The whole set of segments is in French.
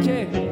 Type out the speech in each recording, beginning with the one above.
Okay.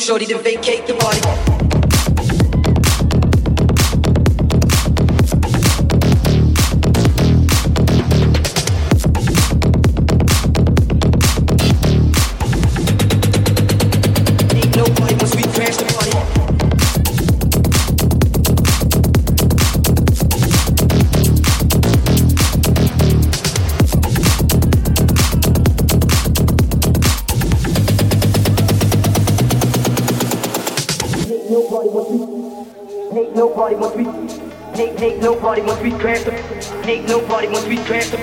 Shorty to vacate the party. Yeah. the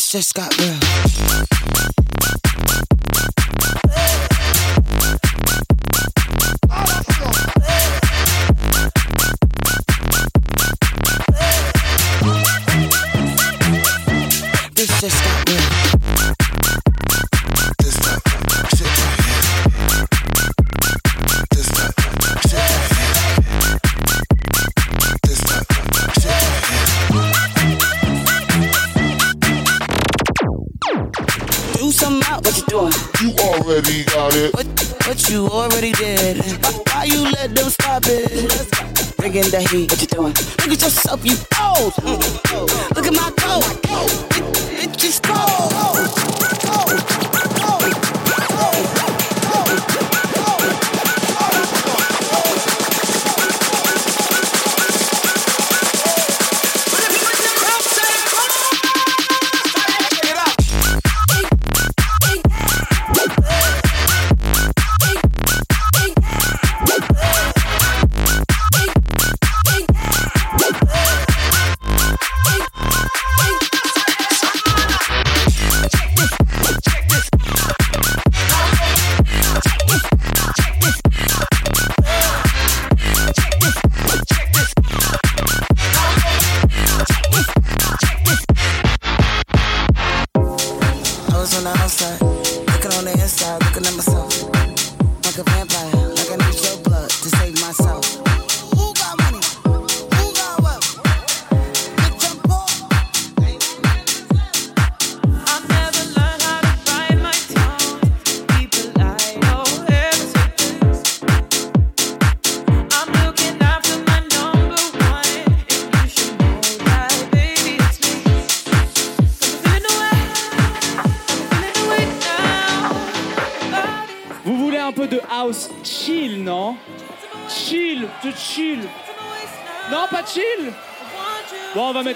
just got real. What you doing? Look at yourself, you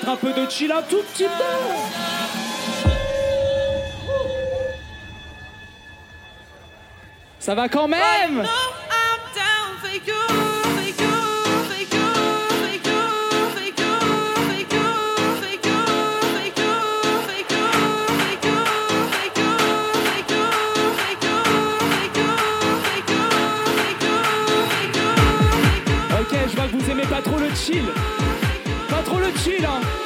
un peu de chill un tout petit peu. Ça va quand même Ok, je vois que vous aimez pas trop le chill. Trop le chill, hein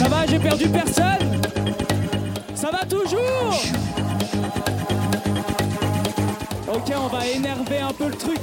Ça va, j'ai perdu personne Ça va toujours Ok, on va énerver un peu le truc.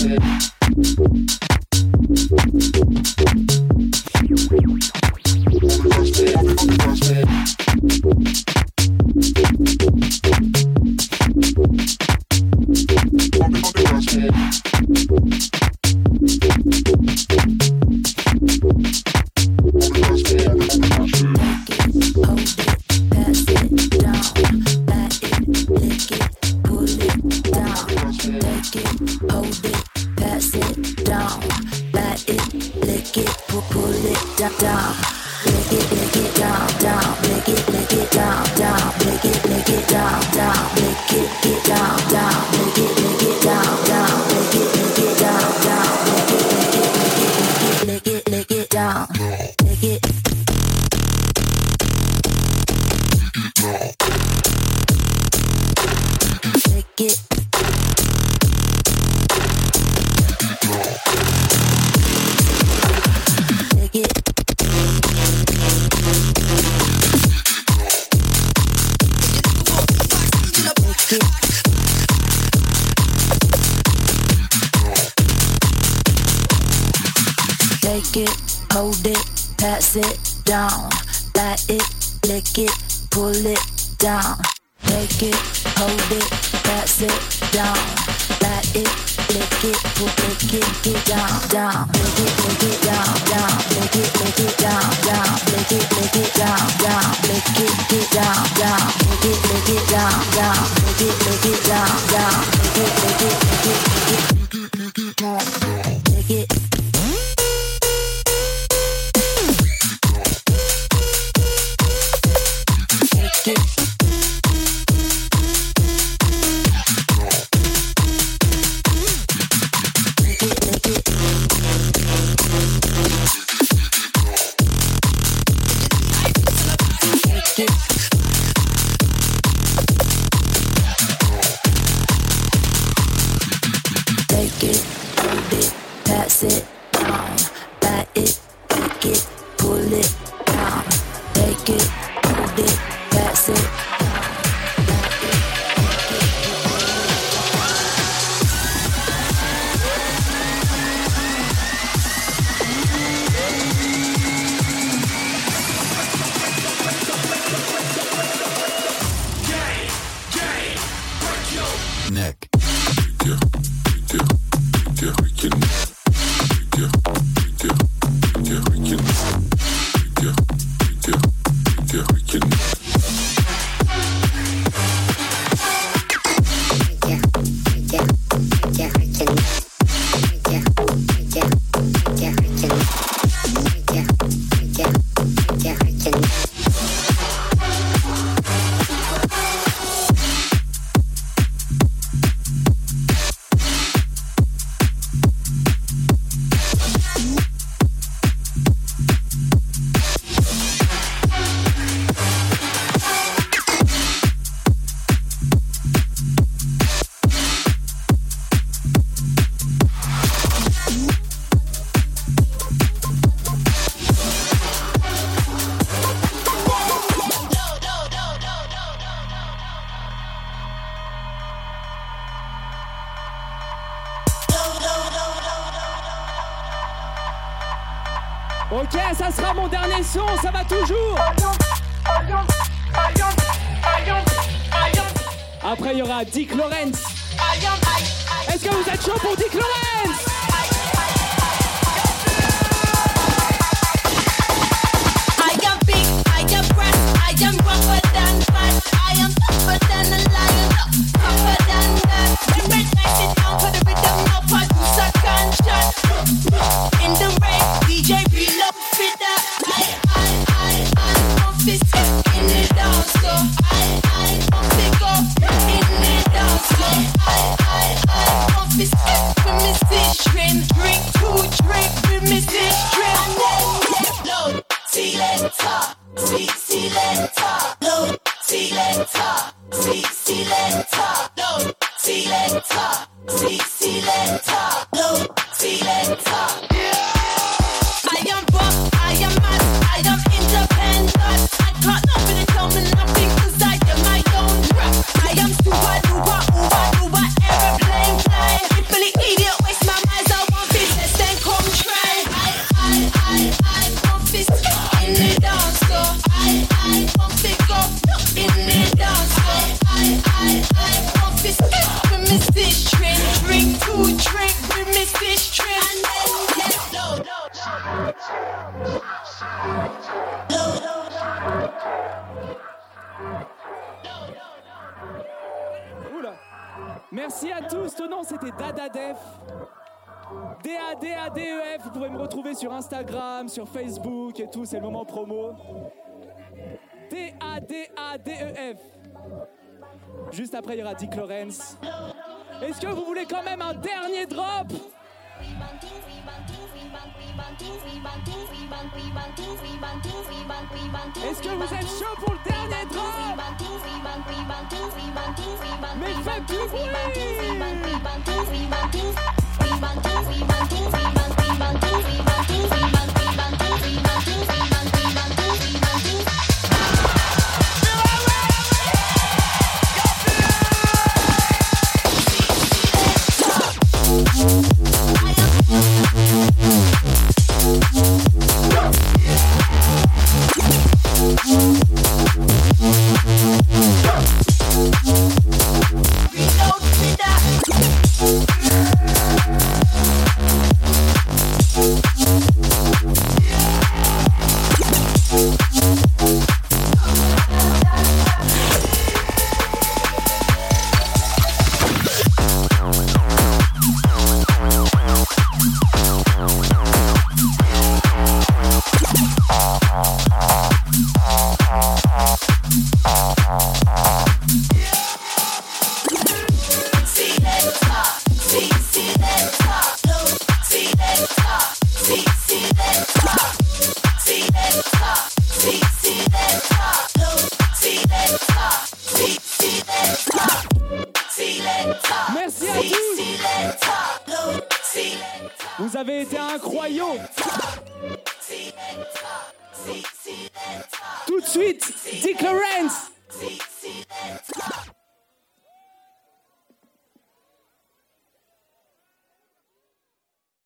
said. sit down, bat it, lick it, pull it down. Take it, hold it, pass it down, bat it, lick it, pull it, kick it down, down. Lick it, lick it down, down. Lick it, lick it down, down. Lick it, lick it down, down. Lick it, lick it down, down. Lick it, lick it down, down. Lick it, lick it down, down. Lick it, lick it, lick it, lick it. Selector, load, selector. C'est le moment promo. D-A-D-A-D-E-F. Juste après, il y aura Dick Lawrence. Est-ce que vous voulez quand même un dernier drop? Est-ce que vous êtes chaud pour le dernier drop? Mais faites du